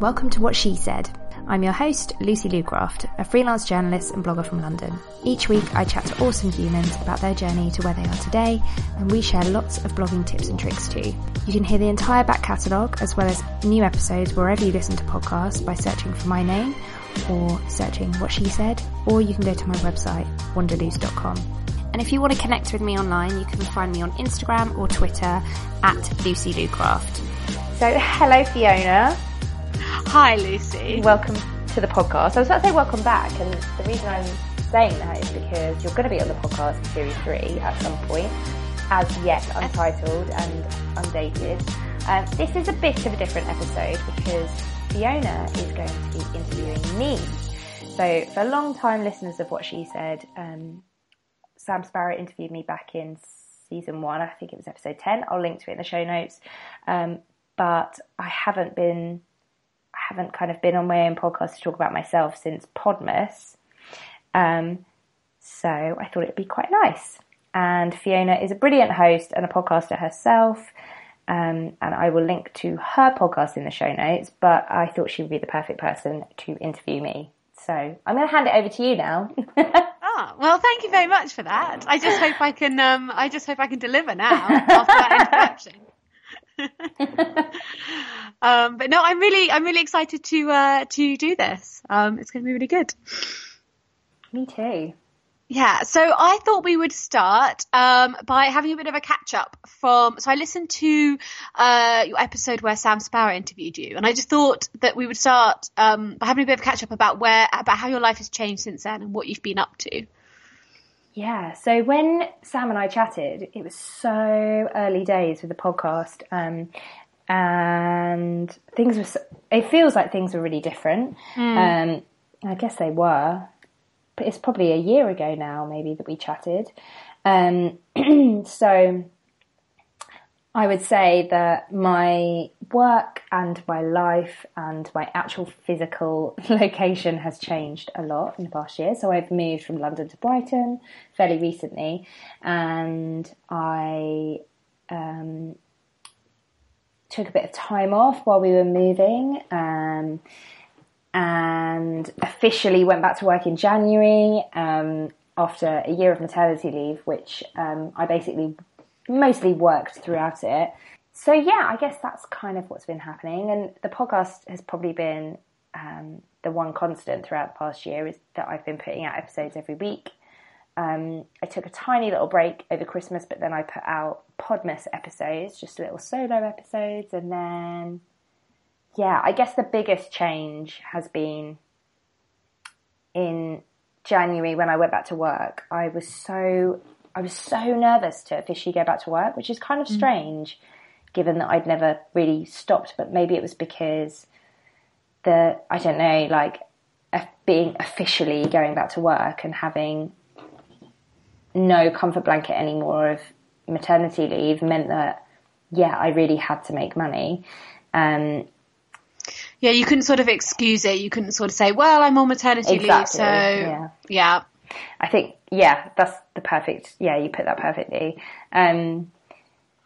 Welcome to What She Said. I'm your host, Lucy Lucraft, a freelance journalist and blogger from London. Each week I chat to awesome humans about their journey to where they are today, and we share lots of blogging tips and tricks too. You can hear the entire back catalogue as well as new episodes wherever you listen to podcasts by searching for my name or searching What She Said, or you can go to my website, wanderloose.com. And if you want to connect with me online, you can find me on Instagram or Twitter at Lucy Lucraft. So, hello Fiona. Hi Lucy. Welcome to the podcast. I was about to say welcome back, and the reason I'm saying that is because you're going to be on the podcast series three at some point, as yet untitled and undated. Um, this is a bit of a different episode because Fiona is going to be interviewing me. So, for long time listeners of what she said, um, Sam Sparrow interviewed me back in season one. I think it was episode 10. I'll link to it in the show notes. Um, but I haven't been, haven't kind of been on my own podcast to talk about myself since Podmas. Um, so I thought it'd be quite nice. And Fiona is a brilliant host and a podcaster herself. Um, and I will link to her podcast in the show notes, but I thought she would be the perfect person to interview me. So I'm going to hand it over to you now. ah, well, thank you very much for that. I just hope I can. Um, I just hope I can deliver now after that introduction. um, but no, I'm really, I'm really excited to uh, to do this. Um, it's going to be really good. Me too. Yeah, so I thought we would start um, by having a bit of a catch up from. So I listened to uh, your episode where Sam Sparrow interviewed you, and I just thought that we would start um, by having a bit of a catch up about where about how your life has changed since then and what you've been up to. Yeah, so when Sam and I chatted, it was so early days with the podcast, um, and things were. So, it feels like things were really different. Mm. Um, I guess they were But it's probably a year ago now, maybe that we chatted. Um, so I would say that my work and my life and my actual physical location has changed a lot in the past year. So I've moved from London to Brighton fairly recently, and I um, took a bit of time off while we were moving. Um, and officially went back to work in January um, after a year of maternity leave, which um, I basically mostly worked throughout it. So yeah, I guess that's kind of what's been happening, and the podcast has probably been um, the one constant throughout the past year is that I've been putting out episodes every week. Um, I took a tiny little break over Christmas, but then I put out Podmas episodes, just little solo episodes, and then yeah, I guess the biggest change has been in January when I went back to work. I was so I was so nervous to officially go back to work, which is kind of mm. strange, mm. given that I'd never really stopped. But maybe it was because the I don't know, like being officially going back to work and having no comfort blanket anymore of maternity leave meant that yeah, I really had to make money. Um, yeah, you couldn't sort of excuse it. You couldn't sort of say, well, I'm on maternity exactly, leave, so yeah. yeah. I think, yeah, that's the perfect, yeah, you put that perfectly. Um,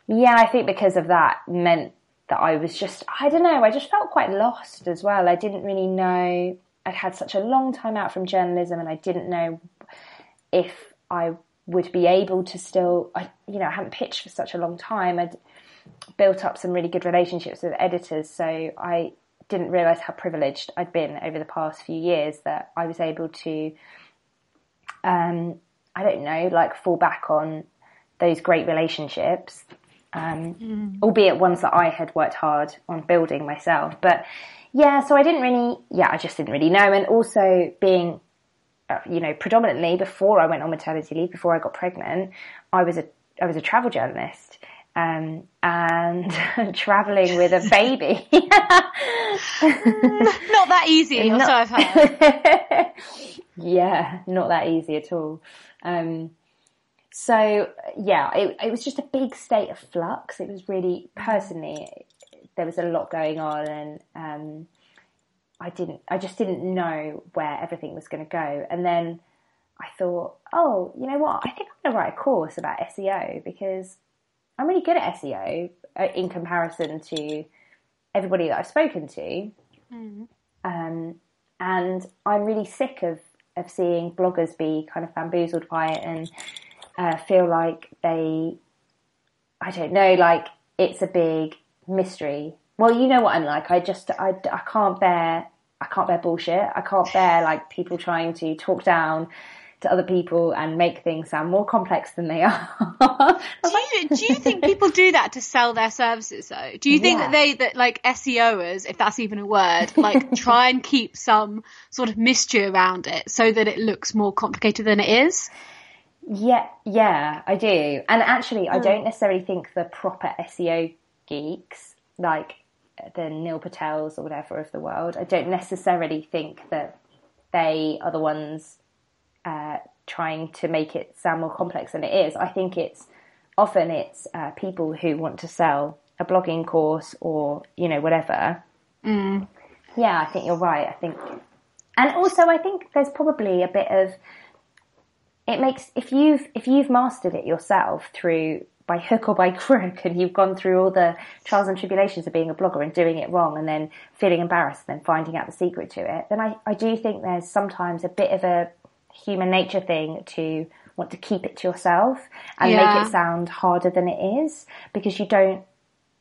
yeah, I think because of that meant that I was just, I don't know, I just felt quite lost as well. I didn't really know, I'd had such a long time out from journalism and I didn't know if I would be able to still, I, you know, I hadn't pitched for such a long time. I'd built up some really good relationships with editors, so I didn't realize how privileged I'd been over the past few years that I was able to, um, I don't know, like fall back on those great relationships, um, mm. albeit ones that I had worked hard on building myself. But yeah, so I didn't really, yeah, I just didn't really know. And also being, uh, you know, predominantly before I went on maternity leave, before I got pregnant, I was a, I was a travel journalist um, and traveling with a baby. not that easy, not, so I've heard. yeah, not that easy at all. Um, so yeah, it, it was just a big state of flux. It was really personally, there was a lot going on, and um, I didn't, I just didn't know where everything was going to go. And then I thought, oh, you know what? I think I'm going to write a course about SEO because I'm really good at SEO uh, in comparison to everybody that I've spoken to. Mm. Um, and I'm really sick of, of seeing bloggers be kind of bamboozled by it and uh, feel like they, I don't know, like it's a big mystery. Well, you know what I'm like. I just, I, I can't bear, I can't bear bullshit. I can't bear like people trying to talk down to other people and make things sound more complex than they are. do you do you think people do that to sell their services though? Do you think yeah. that they that like SEOers, if that's even a word, like try and keep some sort of mystery around it so that it looks more complicated than it is? Yeah, yeah, I do. And actually, I hmm. don't necessarily think the proper SEO geeks, like the Neil Patels or whatever of the world, I don't necessarily think that they are the ones uh, trying to make it sound more complex than it is. I think it's often it's uh, people who want to sell a blogging course or you know whatever. Mm. Yeah, I think you're right. I think, and also I think there's probably a bit of it makes if you've if you've mastered it yourself through by hook or by crook and you've gone through all the trials and tribulations of being a blogger and doing it wrong and then feeling embarrassed and then finding out the secret to it, then I, I do think there's sometimes a bit of a human nature thing to want to keep it to yourself and yeah. make it sound harder than it is because you don't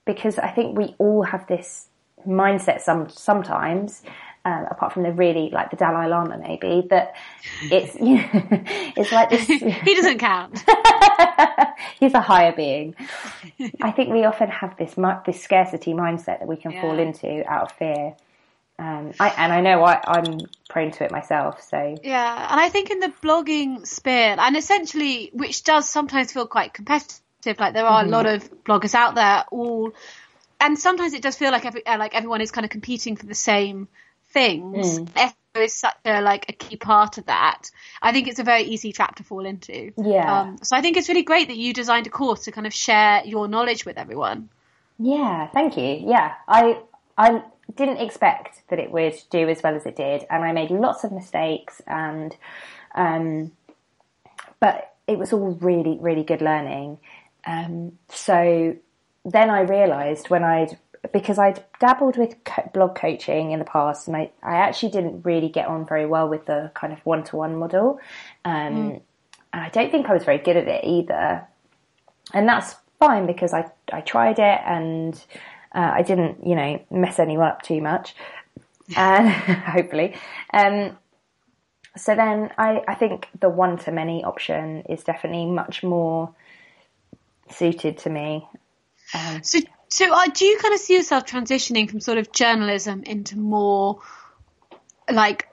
because I think we all have this mindset some sometimes um, apart from the really like the Dalai Lama maybe that it's you know, it's like this he doesn't count he's a higher being I think we often have this this scarcity mindset that we can yeah. fall into out of fear um, I, and I know I, I'm prone to it myself. So yeah, and I think in the blogging sphere, and essentially, which does sometimes feel quite competitive. Like there are mm-hmm. a lot of bloggers out there, all, and sometimes it does feel like every uh, like everyone is kind of competing for the same things. Mm. SEO is such a like a key part of that. I think it's a very easy trap to fall into. Yeah. Um, so I think it's really great that you designed a course to kind of share your knowledge with everyone. Yeah, thank you. Yeah, I I didn't expect that it would do as well as it did, and I made lots of mistakes, and um, but it was all really, really good learning. Um, so then I realised when I'd because I'd dabbled with blog coaching in the past, and I, I actually didn't really get on very well with the kind of one to one model, um, mm. and I don't think I was very good at it either. And that's fine because I I tried it and uh, I didn't, you know, mess anyone up too much, and hopefully. Um, so then I, I think the one to many option is definitely much more suited to me. Um, so, so uh, do you kind of see yourself transitioning from sort of journalism into more like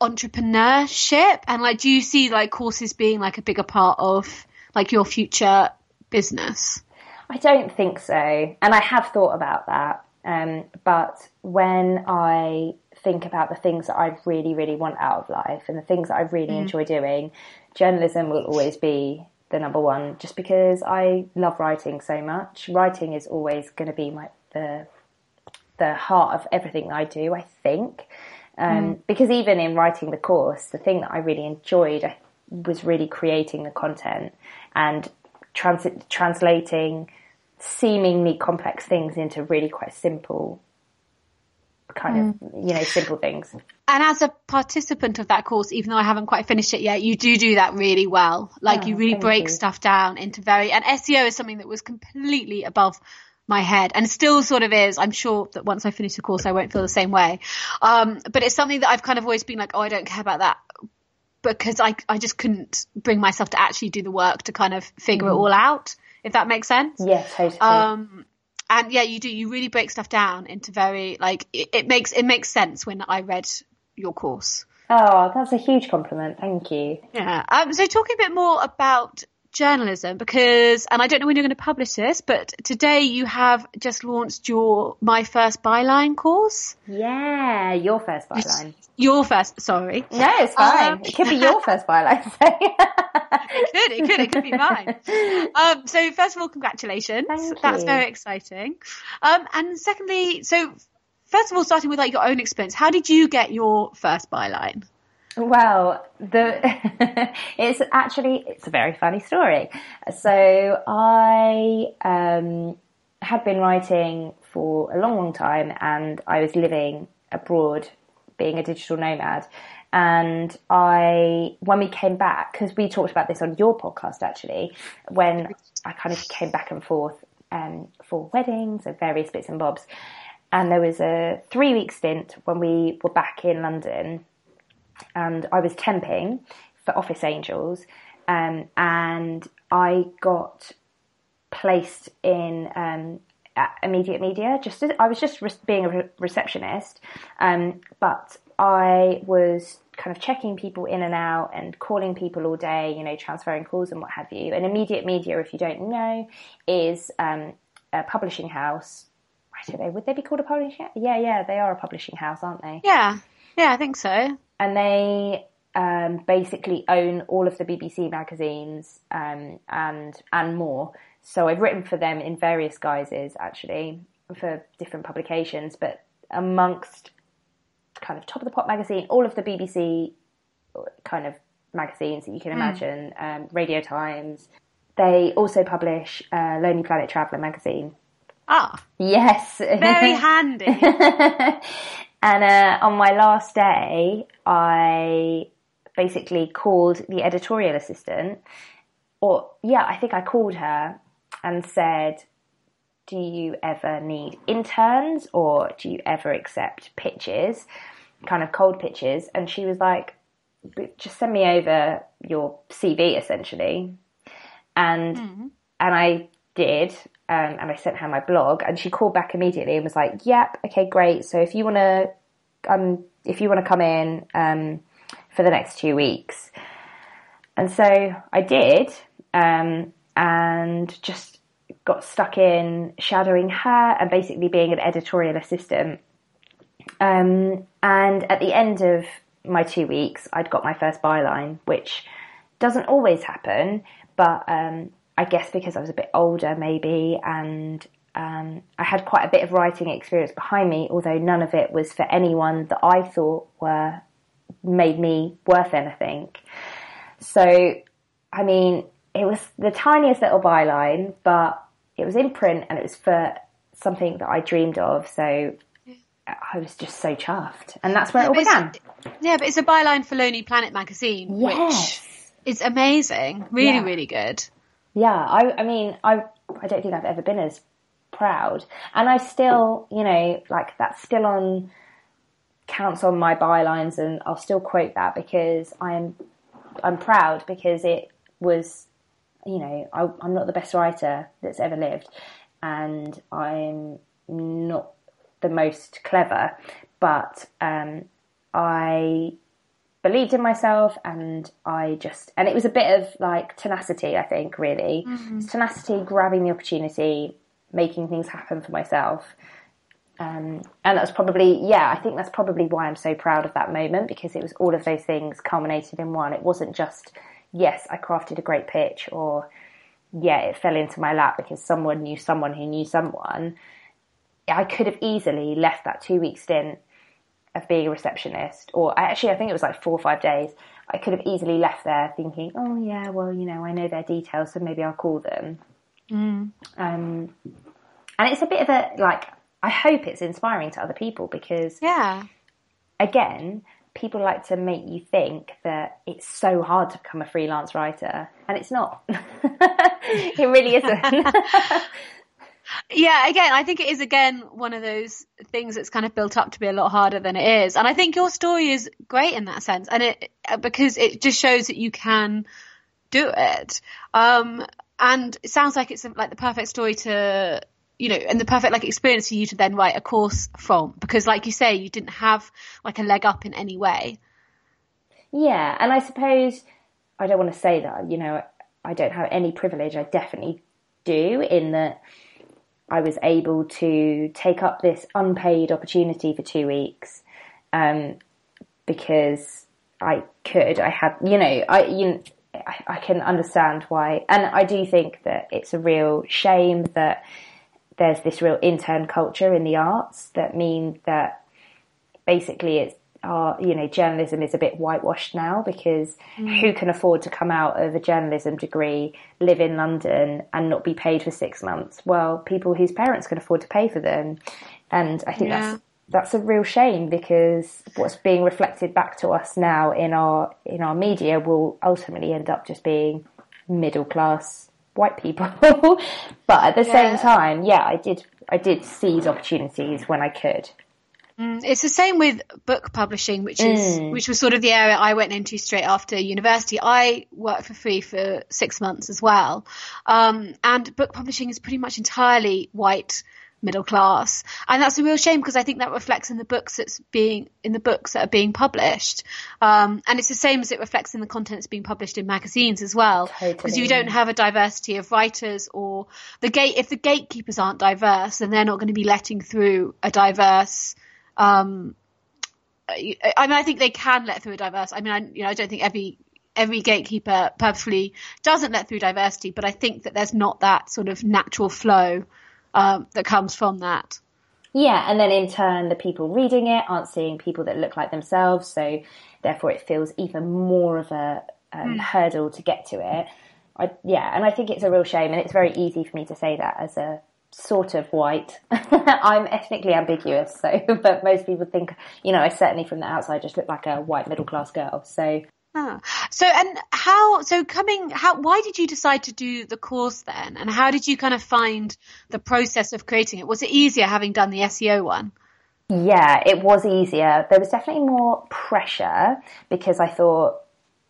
entrepreneurship? And like, do you see like courses being like a bigger part of like your future business? I don't think so. And I have thought about that. Um, but when I think about the things that I really, really want out of life and the things that I really mm. enjoy doing, journalism will always be the number one just because I love writing so much. Writing is always going to be my, the, the heart of everything I do, I think. Um, mm. Because even in writing the course, the thing that I really enjoyed I was really creating the content and trans- translating seemingly complex things into really quite simple kind mm. of you know simple things. And as a participant of that course even though i haven't quite finished it yet you do do that really well. Like oh, you really break you. stuff down into very and seo is something that was completely above my head and still sort of is. I'm sure that once i finish the course i won't feel the same way. Um, but it's something that i've kind of always been like oh i don't care about that because I, I just couldn't bring myself to actually do the work to kind of figure mm. it all out, if that makes sense. Yeah, totally. Um, and yeah, you do, you really break stuff down into very, like, it, it makes, it makes sense when I read your course. Oh, that's a huge compliment. Thank you. Yeah. Um, so talking a bit more about journalism because, and I don't know when you're going to publish this, but today you have just launched your My First Byline course. Yeah, your first byline. Your first, sorry. No, it's fine. Um, it could be your first byline. it could, it could, it could be mine. Um, so first of all, congratulations. Thank That's you. very exciting. Um, and secondly, so first of all, starting with like your own experience, how did you get your first byline? Well, the it's actually it's a very funny story. So I um, had been writing for a long, long time, and I was living abroad, being a digital nomad. And I, when we came back, because we talked about this on your podcast actually, when I kind of came back and forth um, for weddings and various bits and bobs. And there was a three week stint when we were back in London and I was temping for Office Angels. Um, and I got placed in um, immediate media. Just as, I was just re- being a re- receptionist, um, but I was kind of checking people in and out and calling people all day. You know, transferring calls and what have you. And immediate media, if you don't know, is um, a publishing house. I don't know. Would they be called a publishing? house? Yeah, yeah, they are a publishing house, aren't they? Yeah, yeah, I think so. And they um, basically own all of the BBC magazines um, and and more. So I've written for them in various guises, actually, for different publications. But amongst kind of top of the pop magazine, all of the BBC kind of magazines that you can imagine, mm. um, Radio Times. They also publish uh, Lonely Planet Traveller magazine. Ah, yes, very handy. and uh, on my last day, I basically called the editorial assistant, or yeah, I think I called her and said, Do you ever need interns or do you ever accept pitches, kind of cold pitches? And she was like, Just send me over your CV essentially. And, mm. and I did. Um, and I sent her my blog and she called back immediately and was like, yep, okay, great. So if you want to, um, if you want to come in, um, for the next two weeks. And so I did, um, and just got stuck in shadowing her and basically being an editorial assistant. Um, and at the end of my two weeks, I'd got my first byline, which doesn't always happen, but um, I guess because I was a bit older, maybe, and um, I had quite a bit of writing experience behind me, although none of it was for anyone that I thought were made me worth anything. So, I mean, it was the tiniest little byline, but it was in print and it was for something that I dreamed of. So I was just so chuffed. And that's where yeah, it all began. Yeah, but it's a byline for Lonely Planet magazine, yes. which is amazing. Really, yeah. really good. Yeah, I, I mean, I, I don't think I've ever been as proud. And I still, you know, like that's still on counts on my bylines and I'll still quote that because I'm I'm proud because it was you know I, I'm not the best writer that's ever lived and I'm not the most clever but um, I believed in myself and I just and it was a bit of like tenacity I think really mm-hmm. tenacity grabbing the opportunity making things happen for myself um, and that's probably, yeah, I think that's probably why I'm so proud of that moment because it was all of those things culminated in one. It wasn't just, yes, I crafted a great pitch or, yeah, it fell into my lap because someone knew someone who knew someone. I could have easily left that two week stint of being a receptionist, or actually, I think it was like four or five days. I could have easily left there thinking, oh, yeah, well, you know, I know their details, so maybe I'll call them. Mm. Um, and it's a bit of a like I hope it's inspiring to other people because, yeah, again, people like to make you think that it's so hard to become a freelance writer, and it's not. it really isn't. yeah, again, I think it is again one of those things that's kind of built up to be a lot harder than it is, and I think your story is great in that sense, and it because it just shows that you can do it. Um, and it sounds like it's like the perfect story to you know, and the perfect like experience for you to then write a course from because like you say, you didn't have like a leg up in any way. Yeah, and I suppose I don't want to say that, you know, I don't have any privilege. I definitely do in that I was able to take up this unpaid opportunity for two weeks um, because I could. I had, you know, I you I, I can understand why, and I do think that it's a real shame that there's this real intern culture in the arts that mean that basically it's you know, journalism is a bit whitewashed now because mm. who can afford to come out of a journalism degree, live in London and not be paid for six months? Well, people whose parents can afford to pay for them. And I think yeah. that's, that's a real shame because what's being reflected back to us now in our in our media will ultimately end up just being middle class white people. but at the Yeah. same time, yeah, I did I did seize opportunities when I could. Mm, It's the same with book publishing, which is Mm. which was sort of the area I went into straight after university. I worked for free for six months as well, um, and book publishing is pretty much entirely white middle class, and that's a real shame because I think that reflects in the books that's being in the books that are being published, um, and it's the same as it reflects in the content that's being published in magazines as well, because you don't have a diversity of writers or the gate if the gatekeepers aren't diverse, then they're not going to be letting through a diverse um, I I mean, I think they can let through a diverse. I mean, I, you know, I don't think every every gatekeeper purposefully doesn't let through diversity, but I think that there's not that sort of natural flow um, that comes from that. Yeah, and then in turn, the people reading it aren't seeing people that look like themselves, so therefore it feels even more of a um, hurdle to get to it. I, yeah, and I think it's a real shame, and it's very easy for me to say that as a sort of white. I'm ethnically ambiguous, so but most people think, you know, I certainly from the outside just look like a white middle class girl. So Ah. So, and how? So, coming, how? Why did you decide to do the course then? And how did you kind of find the process of creating it? Was it easier having done the SEO one? Yeah, it was easier. There was definitely more pressure because I thought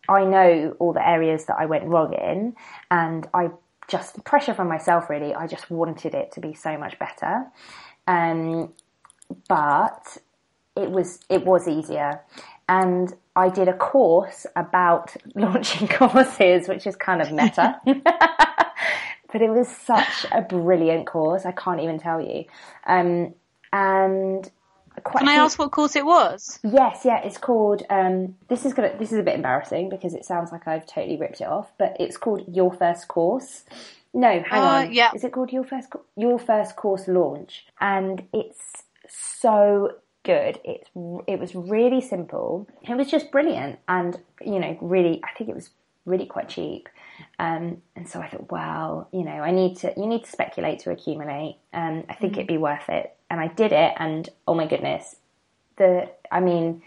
I know all the areas that I went wrong in, and I just pressure from myself really. I just wanted it to be so much better, um, but it was it was easier, and I did a course about launching courses, which is kind of meta. but it was such a brilliant course. I can't even tell you. Um, and quite Can I ask what course it was? Yes, yeah, it's called. Um, this is gonna. This is a bit embarrassing because it sounds like I've totally ripped it off, but it's called Your First Course. No, hang Uh, on. yeah. Is it called Your First Your First Course Launch? And it's so good. It's it was really simple. It was just brilliant, and you know, really, I think it was really quite cheap. Um, and so I thought, well, you know, I need to, you need to speculate to accumulate. Um, I think it'd be worth it. And I did it, and oh my goodness, the, I mean,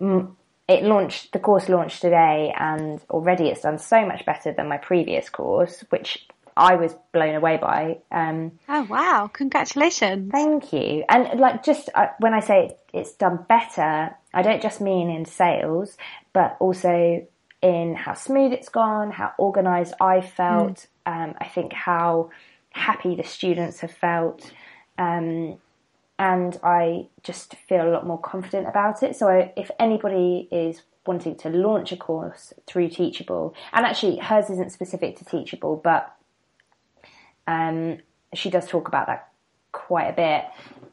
mm, it launched, the course launched today, and already it's done so much better than my previous course, which I was blown away by. Um, Oh wow! Congratulations. Thank you. And like just uh, when I say it's done better, I don't just mean in sales, but also in how smooth it's gone, how organized I felt. Um, I think how happy the students have felt. Um, and I just feel a lot more confident about it. So I, if anybody is wanting to launch a course through Teachable, and actually hers isn't specific to Teachable, but um, she does talk about that quite a bit.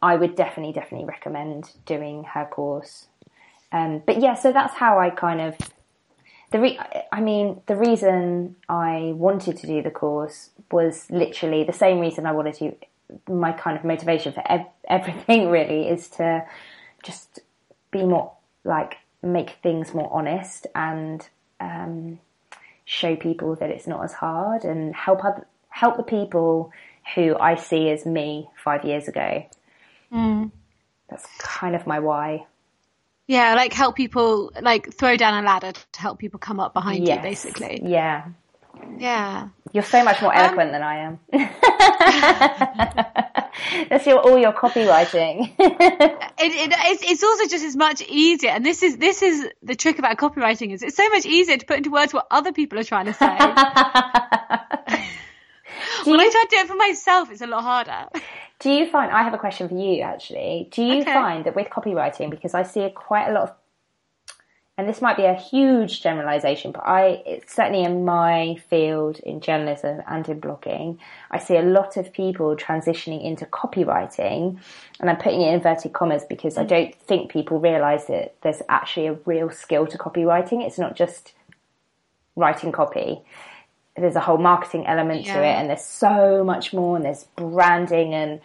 I would definitely, definitely recommend doing her course. Um, but yeah, so that's how I kind of the re- I mean, the reason I wanted to do the course was literally the same reason I wanted to. My kind of motivation for ev- everything really is to just be more like make things more honest and um, show people that it's not as hard and help other, help the people who I see as me five years ago. That's kind of my why. Yeah, like help people, like throw down a ladder to help people come up behind Yes. you, basically. Yeah. Yeah. You're so much more um, eloquent than I am. That's your all your copywriting. It, it, it's, it's also just as much easier, and this is this is the trick about copywriting is it's so much easier to put into words what other people are trying to say. when I try to do it for myself, it's a lot harder. Do you find I have a question for you actually? Do you Okay. find that with copywriting because I see quite a lot of and this might be a huge generalization, but I it's certainly in my field in journalism and in blogging, I see a lot of people transitioning into copywriting, and I'm putting it in inverted commas because I don't think people realise that there's actually a real skill to copywriting. It's not just writing copy. There's a whole marketing element to it, and there's so much more, and there's branding. And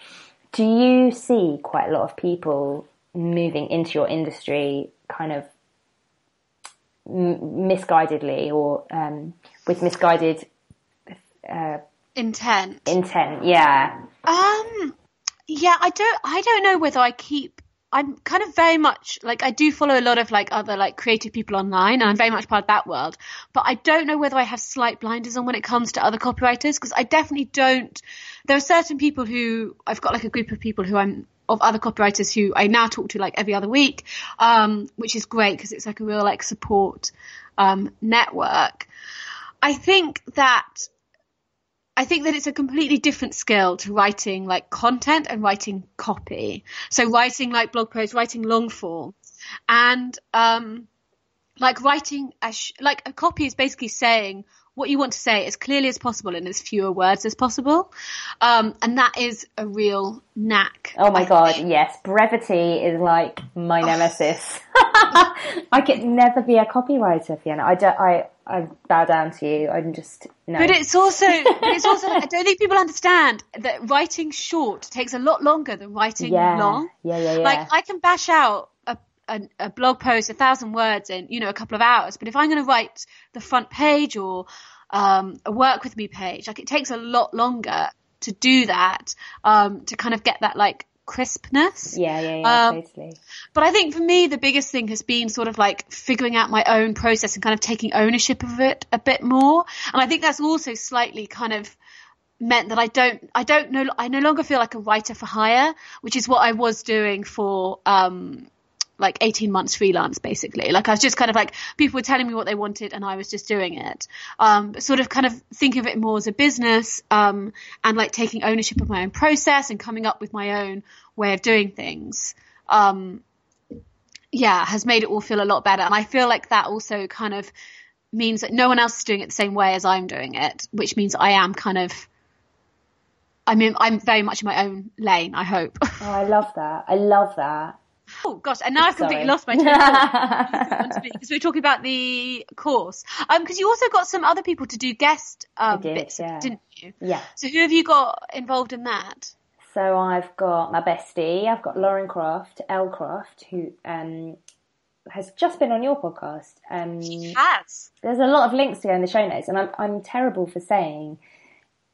do you see quite a lot of people moving into your industry, kind of m- misguidedly or um, with misguided Intent. intent? Yeah, Um, yeah, I don't, I don't know whether I keep I'm kind of very much like I do follow a lot of like other like creative people online, and I'm very much part of that world. But I don't know whether I have slight blinders on when it comes to other copywriters because I definitely don't. There are certain people who I've got like a group of people who I'm of other copywriters who I now talk to like every other week, um, which is great because it's like a real like support um, network. I think that I think that it's a completely different skill to writing like content and writing copy. So writing like blog posts, writing long form, and um, like writing a sh- like a copy is basically saying what you want to say as clearly as possible in as fewer words as possible, um, and that is a real knack. Oh my god, yes, brevity is like my nemesis. I could never be a copywriter, Fiona. I don't. I I bow down to you. I'm just no. But it's also, it's also. I don't think people understand that writing short takes a lot longer than writing yeah. long. Yeah, yeah, yeah. Like I can bash out a, a, blog post, a thousand words in you know a couple of hours, but if I'm going to write the front page or um, a work with me page, like it takes a lot longer to do that um, to kind of get that like crispness. Yeah, yeah, yeah, Um, totally. But I think for me, the biggest thing has been sort of like figuring out my own process and kind of taking ownership of it a bit more. And I think that's also slightly kind of meant that I don't, I don't know, I no longer feel like a writer for hire, which is what I was doing for, um, like 18 months freelance basically. Like I was just kind of like, people were telling me what they wanted and I was just doing it. Um, sort of kind of think of it more as a business, um, and like taking ownership of my own process and coming up with my own way of doing things. Um, yeah, has made it all feel a lot better. And I feel like that also kind of means that no one else is doing it the same way as I'm doing it, which means I am kind of, I mean, I'm very much in my own lane, I hope. Oh, I love that. I love that. Oh gosh, and now I've completely Sorry. lost my train of thought because we were talking about the course. Um, because you also got some other people to do guest um did, bits, yeah. didn't you? Yeah. So who have you got involved in that? So I've got my bestie. I've got Lauren Croft, Elle Croft, who um, has just been on your podcast. Um, Has. there's a lot of links to go in the show notes, and I'm I'm terrible for saying.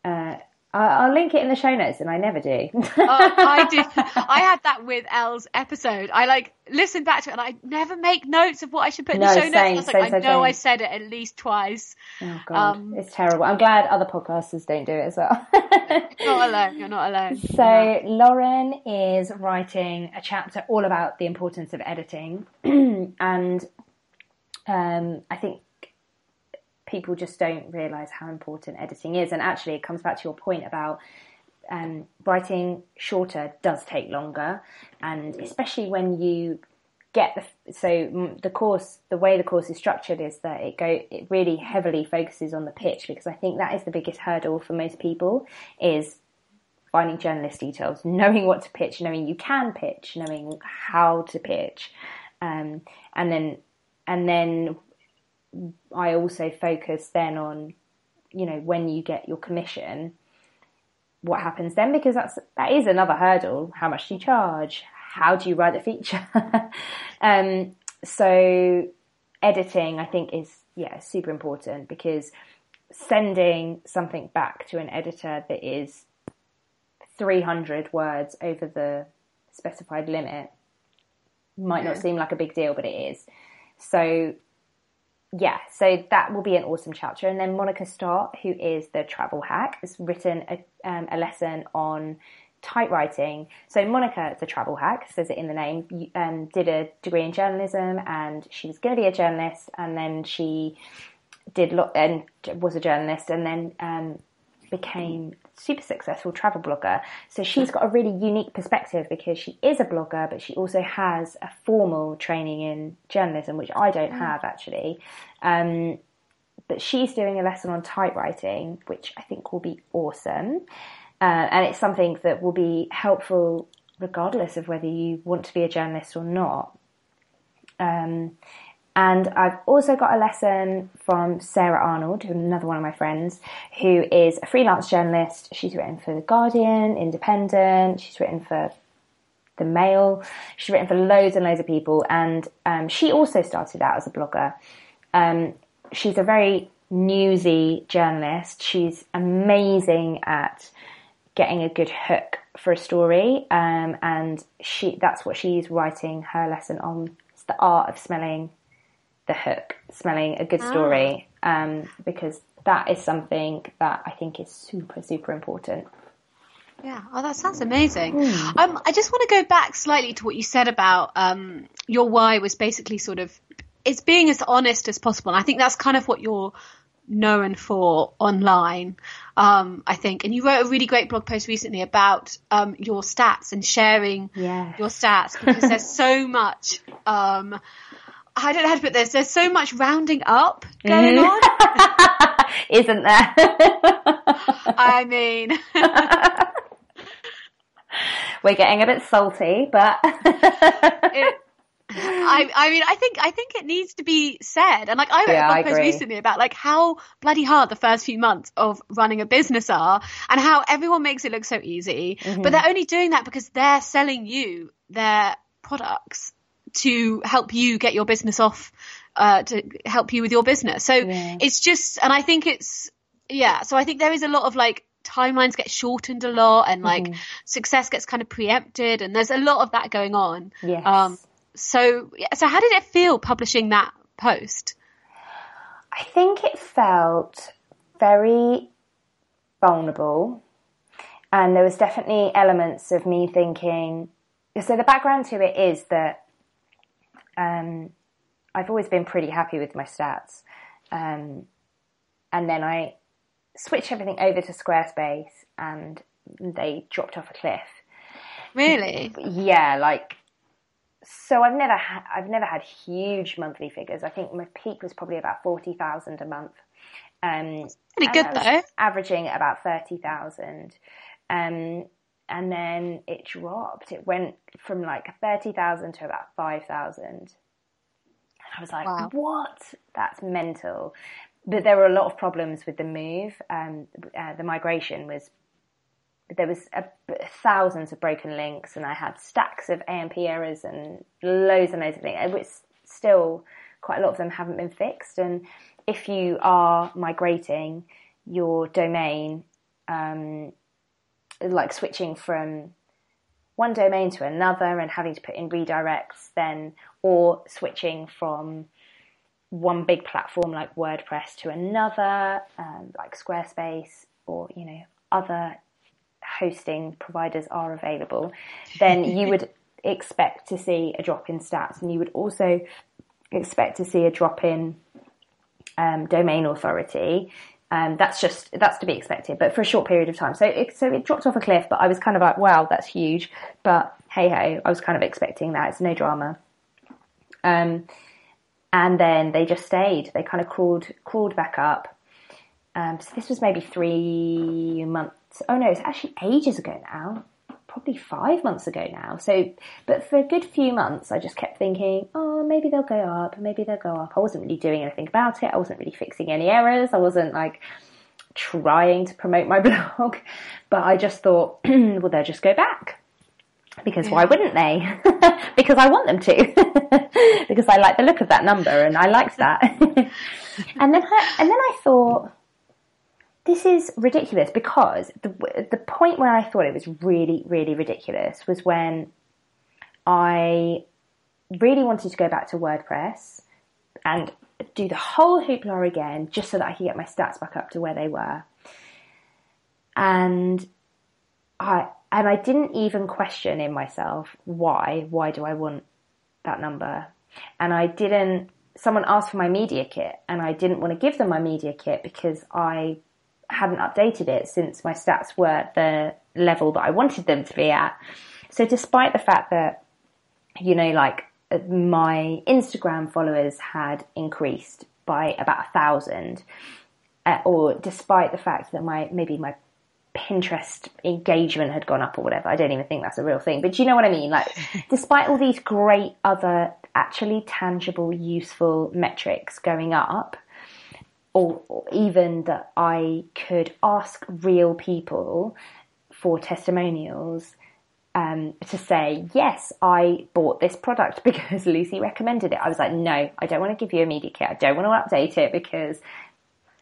Uh, I'll link it in the show notes, and I never do. Oh, I did. I had that with Elle's episode. I like listened back to it, and I never make notes of what I should put in No, the show same, notes. I was like, same, I same, know I said it at least twice. oh god, Um, it's terrible. I'm glad other podcasters don't do it as well. Not alone. You're not alone. So Lauren is writing a chapter all about the importance of editing, and um, I think people just don't realise how important editing is. And actually, it comes back to your point about um, writing shorter does take longer, and especially when you get the so mm, the course the way the course is structured is that it go it really heavily focuses on the pitch because I think that is the biggest hurdle for most people is finding journalist details, knowing what to pitch, knowing you can pitch, knowing how to pitch, um, and then and then I also focus then on you know when you get your commission, what happens then because that's that is another hurdle. How much do you charge? How do you write the feature? um, so editing, I think, is yeah super important because sending something back to an editor that is 300 words over the specified limit might not seem like a big deal, but it is. So, yeah, so that will be an awesome chapter. And then Monica Stott, who is the travel hack, has written a, um, a lesson on typewriting. So Monica, the travel hack, says it in the name, um, did a degree in journalism and she was going to be a journalist and then she did lo- and was a journalist and then um, became super successful travel blogger. So she's got a really unique perspective because she is a blogger, but she also has a formal training in journalism, which I don't have actually. Um, but she's doing a lesson on typewriting, which I think will be awesome. Uh, and it's something that will be helpful regardless of whether you want to be a journalist or not. Um, and I've also got a lesson from Sarah Arnold, another one of my friends, who is a freelance journalist. She's written for The Guardian, Independent, she's written for The Mail, she's written for loads and loads of people, and um, she also started out as a blogger. Um, she's a very newsy journalist. She's amazing at getting a good hook for a story, um, and she that's what she's writing her lesson on. It's the art of smelling the hook, smelling a good story, um, because that is something that I think is super super important. Yeah. Oh, that sounds amazing. Um, I just want to go back slightly to what you said about um, your why was basically sort of it's being as honest as possible. And I think that's kind of what you're known for online. Um, I think, and you wrote a really great blog post recently about um, your stats and sharing Yeah. your stats because there's so much. I don't know how to put this. There's so much rounding up going on. Isn't there? I mean, We're getting a bit salty, but it, I, I mean, I think, I think it needs to be said. And like, I wrote Yeah, a blog post recently about like how bloody hard the first few months of running a business are and how everyone makes it look so easy, Mm-hmm. but they're only doing that because they're selling you their products to help you get your business off, uh, to help you with your business. So Yeah. it's just, and I think it's, yeah, so I think there is a lot of like, timelines get shortened a lot and like Mm-hmm. success gets kind of preempted and there's a lot of that going on. yes. Um, so, so how did it feel publishing that post? I think it felt very vulnerable, and there was definitely elements of me thinking. So the background to it is that um, I've always been pretty happy with my stats, um, and then I switched everything over to Squarespace, and they dropped off a cliff. Really? Yeah, like so I've never had I've never had huge monthly figures. I think my peak was probably about forty thousand a month. Um, Pretty good though. Averaging about thirty thousand, um, and then it dropped. It went from like thirty thousand to about five thousand. I was like, Wow. what? That's mental. But there were a lot of problems with the move. Um, uh, the migration was there was a, thousands of broken links, and I had stacks of AMP errors and loads and loads of things. Which still, quite a lot of them haven't been fixed. And if you are migrating your domain, um, like switching from one domain to another and having to put in redirects, then or switching from one big platform like WordPress to another, um, like Squarespace, or you know other hosting providers are available, then you would expect to see a drop in stats, and you would also expect to see a drop in um, domain authority. Um, that's just that's to be expected, but for a short period of time. So it, so it dropped off a cliff, but I was kind of like, wow, that's huge. But hey ho, I was kind of expecting that. It's no drama. Um, and then they just stayed. They kind of crawled crawled back up. Um, so this was maybe three months. Oh no, it's actually ages ago now. Probably five months ago now. So, but for a good few months, I just kept thinking, oh, maybe they'll go up, maybe they'll go up. I wasn't really doing anything about it. I wasn't really fixing any errors. I wasn't like trying to promote my blog, but I just thought, well, they'll just go back because why wouldn't they? because I want them to. because I like the look of that number and I liked that. and then I, and then I thought this is ridiculous because the the point where I thought it was really really ridiculous was when I really wanted to go back to WordPress and do the whole hoopla again just so that I could get my stats back up to where they were. And I and I didn't even question in myself why why do I want that number and I didn't someone asked for my media kit and I didn't want to give them my media kit because I hadn't updated it since my stats were the level that I wanted them to be at so despite the fact that you know like my Instagram followers had increased by about a thousand uh, or despite the fact that my maybe my Pinterest engagement had gone up or whatever. I don't even think that's a real thing. But do you know what I mean? Like, despite all these great other actually tangible, useful metrics going up, or, or even that I could ask real people for testimonials um, to say, yes, I bought this product because Lucy recommended it. I was like, no, I don't want to give you a media kit. I don't want to update it because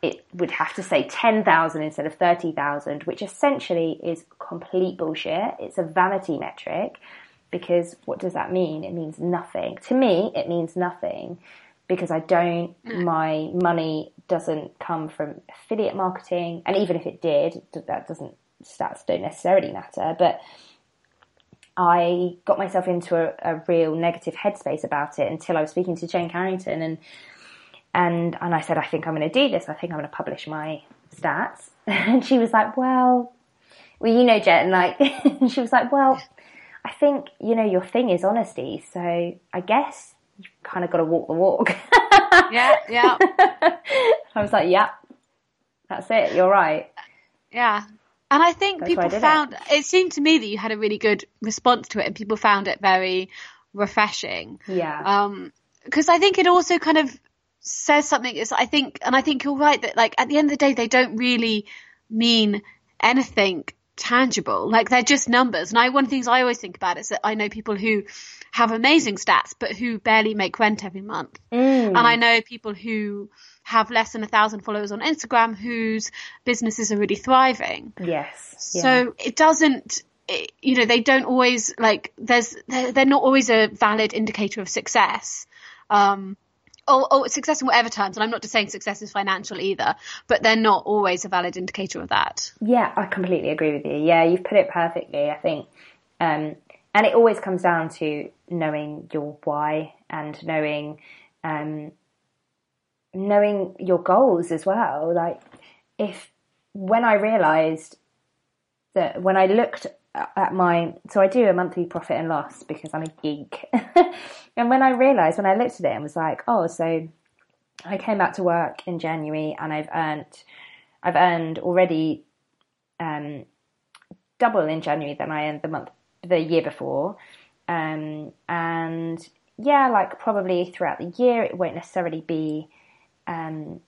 it would have to say 10,000 instead of 30,000, which essentially is complete bullshit. It's a vanity metric because what does that mean? It means nothing. To me, it means nothing because I don't, my money doesn't come from affiliate marketing. And even if it did, that doesn't, stats don't necessarily matter. But I got myself into a, a real negative headspace about it until I was speaking to Jen Carrington and and and I said, I think I'm going to do this. I think I'm going to publish my stats. And she was like, well, well, you know, Jen, like, she was like, well, I think, you know, your thing is honesty. So I guess you've kind of got to walk the walk. yeah, yeah. I was like, yeah, that's it. You're right. Yeah. And I think That's people found it. it seemed to me that you had a really good response to it and people found it very refreshing. Yeah. Um, because I think it also kind of says something is I think and I think you're right that like at the end of the day they don't really mean anything tangible. Like they're just numbers. And I one of the things I always think about is that I know people who have amazing stats but who barely make rent every month. Mm. And I know people who have less than a thousand followers on Instagram whose businesses are really thriving. yes. Yeah. So it doesn't, it, you know, they don't always like. There's they're, they're not always a valid indicator of success. Um, or, or success in whatever terms, and I'm not just saying success is financial either, but they're not always a valid indicator of that. Yeah, I completely agree with you. Yeah, you've put it perfectly, I think. Um, and it always comes down to knowing your why and knowing, um, knowing your goals as well. Like, if when I realised that when I looked at my, so I do a monthly profit and loss because I'm a geek. and when I realised, when I looked at it and was like, oh, so I came back to work in January and I've earned, I've earned already um, double in January than I earned the month the year before. Um, and yeah, like probably throughout the year, it won't necessarily be. Um,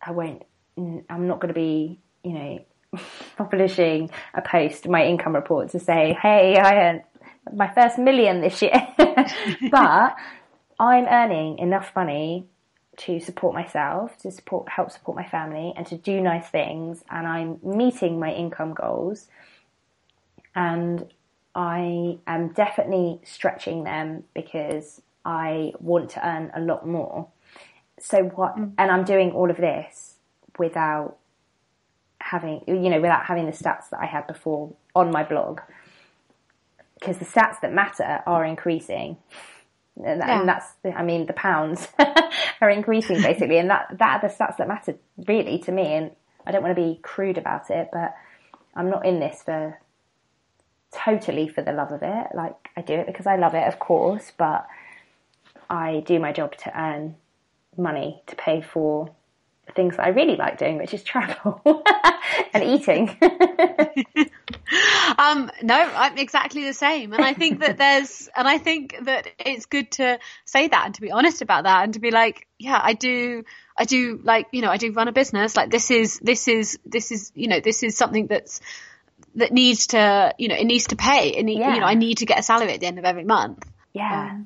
I won't. I'm not going to be, you know, publishing a post, my income report to say, "Hey, I earned my first million this year," but I'm earning enough money to support myself, to support, help support my family, and to do nice things, and I'm meeting my income goals, and I am definitely stretching them because I want to earn a lot more. So what? Mm. And I'm doing all of this without having, you know, without having the stats that I had before on my blog, because the stats that matter are increasing. And, Yeah. and that's, I mean, the pounds are increasing basically, and that that are the stats that matter really to me. And I don't want to be crude about it, but I'm not in this for totally for the love of it. Like I do it because I love it, of course, but I do my job to earn money to pay for things that I really like doing, which is travel and eating. Um, no, I'm exactly the same. And I think that there's, and I think that it's good to say that and to be honest about that and to be like, yeah, I do, I do like, you know, I do run a business. Like this is, this is, this is, you know, this is something that's, that needs to, you know, it needs to pay. It need, Yeah. You know, I need to get a salary at the end of every month. yeah.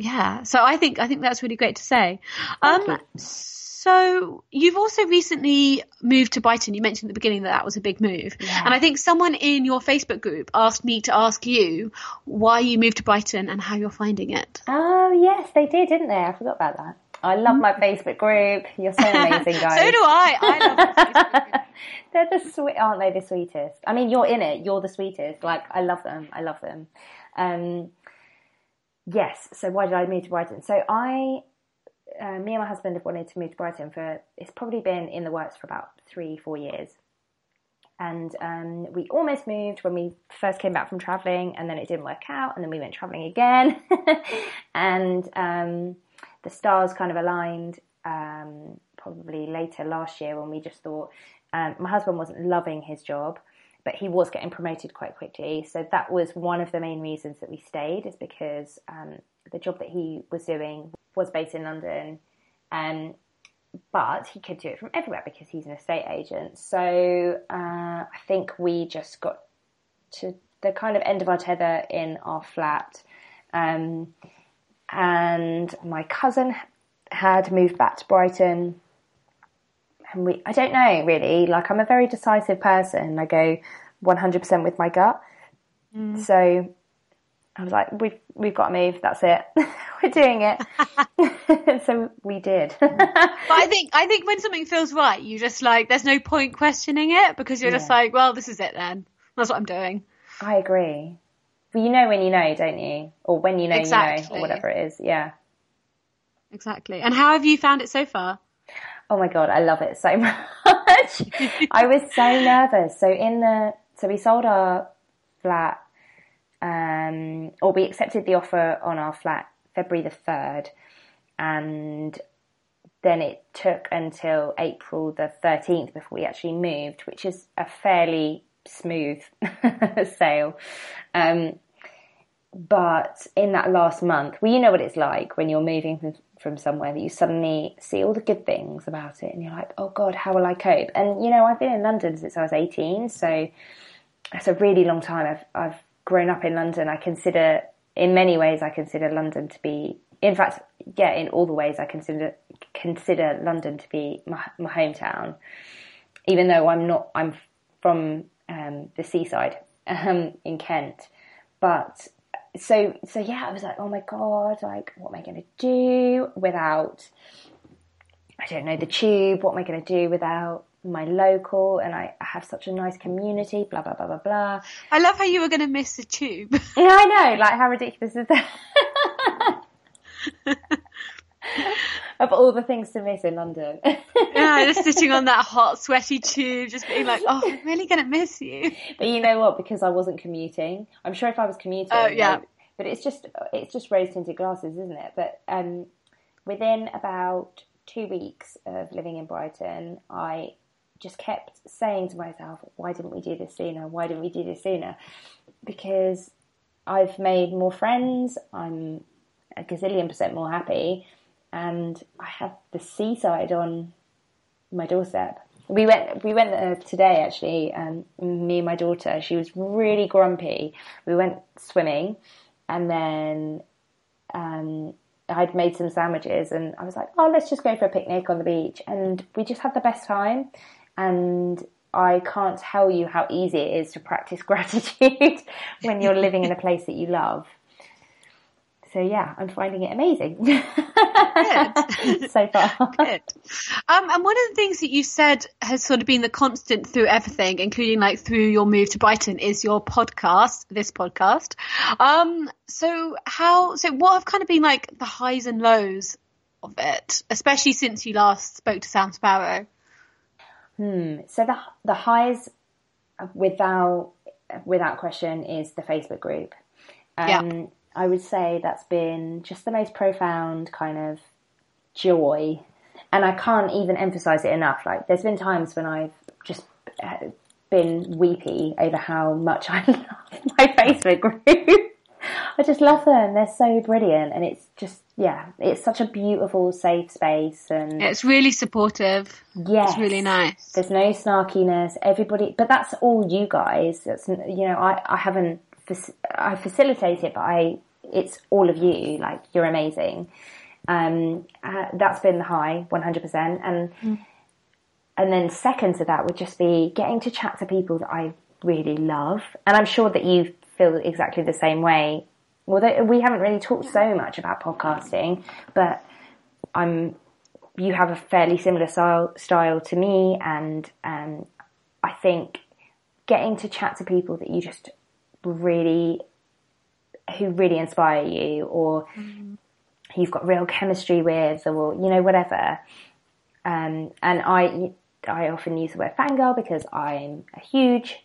Yeah. So I think, I think that's really great to say. Um, you. so you've also recently moved to Brighton. You mentioned at the beginning that that was a big move. Yeah. And I think someone in your Facebook group asked me to ask you why you moved to Brighton and how you're finding it. Oh yes, they did, didn't they? I forgot about that. I love my Facebook group. You're so amazing, guys. so do I. I love the They're the sweet, aren't they? The sweetest. I mean, you're in it. You're the sweetest. Like, I love them. I love them. Um, yes. So why did I move to Brighton? So I, uh, me and my husband have wanted to move to Brighton for. It's probably been in the works for about three, four years. And um, we almost moved when we first came back from traveling, and then it didn't work out, and then we went traveling again, and um, the stars kind of aligned. Um, probably later last year when we just thought um, my husband wasn't loving his job, but he was getting promoted quite quickly. So that was one of the main reasons that we stayed, is because um, the job that he was doing was based in London, um, but he could do it from everywhere because he's an estate agent. So uh, I think we just got to the kind of end of our tether in our flat. Um, and my cousin had moved back to Brighton and we, I don't know really. Like I'm a very decisive person. I go 100% with my gut. Mm. So I was like, we've we've got to move. That's it. We're doing it. so we did. but I think I think when something feels right, you just like there's no point questioning it because you're yeah. just like, well, this is it then. That's what I'm doing. I agree. But you know when you know, don't you? Or when you know exactly. you know, or whatever it is. Yeah. Exactly. And how have you found it so far? Oh my god, I love it so much. I was so nervous. So in the so we sold our flat um, or we accepted the offer on our flat February the 3rd, and then it took until April the 13th before we actually moved, which is a fairly smooth sale. Um, but in that last month, well, you know what it's like when you're moving from, from somewhere that you suddenly see all the good things about it and you're like, oh God, how will I cope? And, you know, I've been in London since I was 18, so it's a really long time. I've, I've grown up in London, I consider, in many ways, I consider London to be, in fact, yeah, in all the ways I consider consider London to be my, my hometown, even though I'm not, I'm from um, the seaside um, in Kent, but so so yeah, I was like, oh my god, like what am I going to do without? I don't know the tube. What am I going to do without my local and I have such a nice community, blah, blah, blah, blah, blah. I love how you were going to miss the tube. yeah, I know. Like, how ridiculous is that? of all the things to miss in London. yeah, just sitting on that hot, sweaty tube, just being like, oh, I'm really going to miss you. But you know what? Because I wasn't commuting, I'm sure if I was commuting, oh, yeah. Like, but it's just, it's just rose tinted glasses, isn't it? But, um, within about two weeks of living in Brighton, I just kept saying to myself, why didn't we do this sooner? Why didn't we do this sooner? Because I've made more friends, I'm a gazillion percent more happy, and I have the seaside on my doorstep. We went, we went uh, today actually, um, me and my daughter, she was really grumpy. We went swimming and then, um, I'd made some sandwiches and I was like, oh, let's just go for a picnic on the beach. And we just had the best time and I can't tell you how easy it is to practice gratitude when you're living in a place that you love. So yeah, I'm finding it amazing so far. Good. Um, and one of the things that you said has sort of been the constant through everything, including like through your move to Brighton, is your podcast, this podcast. Um, so how? So what have kind of been like the highs and lows of it, especially since you last spoke to Sam Sparrow? Hmm. So the the highs, without without question, is the Facebook group. Um, yeah. I would say that's been just the most profound kind of joy, and I can't even emphasize it enough. Like, there's been times when I've just uh, been weepy over how much I love my Facebook group. I just love them. They're so brilliant, and it's just yeah, it's such a beautiful, safe space, and it's really supportive. Yeah, it's really nice. There's no snarkiness. Everybody, but that's all you guys. That's you know, I I haven't I facilitate it, but I it's all of you. Like you're amazing. Um, uh, that's been the high, 100%, and mm. and then second to that would just be getting to chat to people that I really love, and I'm sure that you feel exactly the same way well, we haven't really talked so much about podcasting, but I'm you have a fairly similar style style to me, and um, I think getting to chat to people that you just really who really inspire you, or mm. you've got real chemistry with, or you know whatever. Um, and I I often use the word fangirl because I'm a huge